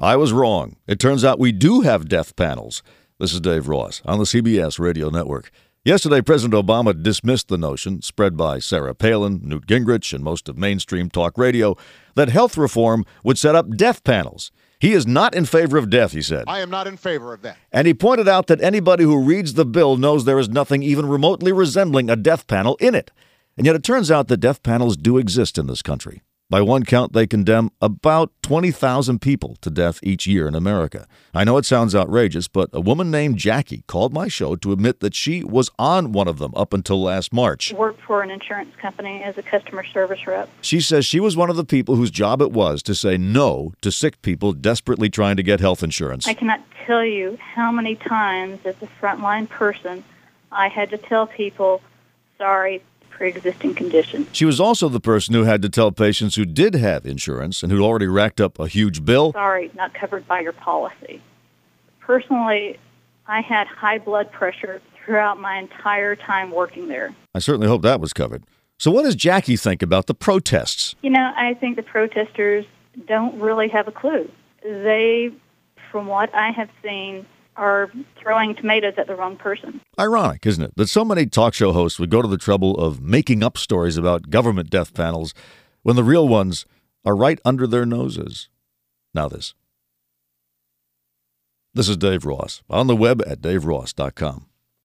I was wrong. It turns out we do have death panels. This is Dave Ross on the CBS Radio Network. Yesterday, President Obama dismissed the notion, spread by Sarah Palin, Newt Gingrich, and most of mainstream talk radio, that health reform would set up death panels. He is not in favor of death, he said. I am not in favor of that. And he pointed out that anybody who reads the bill knows there is nothing even remotely resembling a death panel in it. And yet it turns out that death panels do exist in this country. By one count, they condemn about 20,000 people to death each year in America. I know it sounds outrageous, but a woman named Jackie called my show to admit that she was on one of them up until last March. Worked for an insurance company as a customer service rep. She says she was one of the people whose job it was to say no to sick people desperately trying to get health insurance. I cannot tell you how many times as a frontline person I had to tell people, sorry, pre-existing condition. She was also the person who had to tell patients who did have insurance and who'd already racked up a huge bill. Sorry, not covered by your policy. Personally, I had high blood pressure throughout my entire time working there. I certainly hope that was covered. So, what does Jackie think about the protests? You know, I think the protesters don't really have a clue. They, from what I have seen, are throwing tomatoes at the wrong person. Ironic, isn't it, that so many talk show hosts would go to the trouble of making up stories about government death panels when the real ones are right under their noses. Now, this. This is Dave Ross on the web at daveross.com.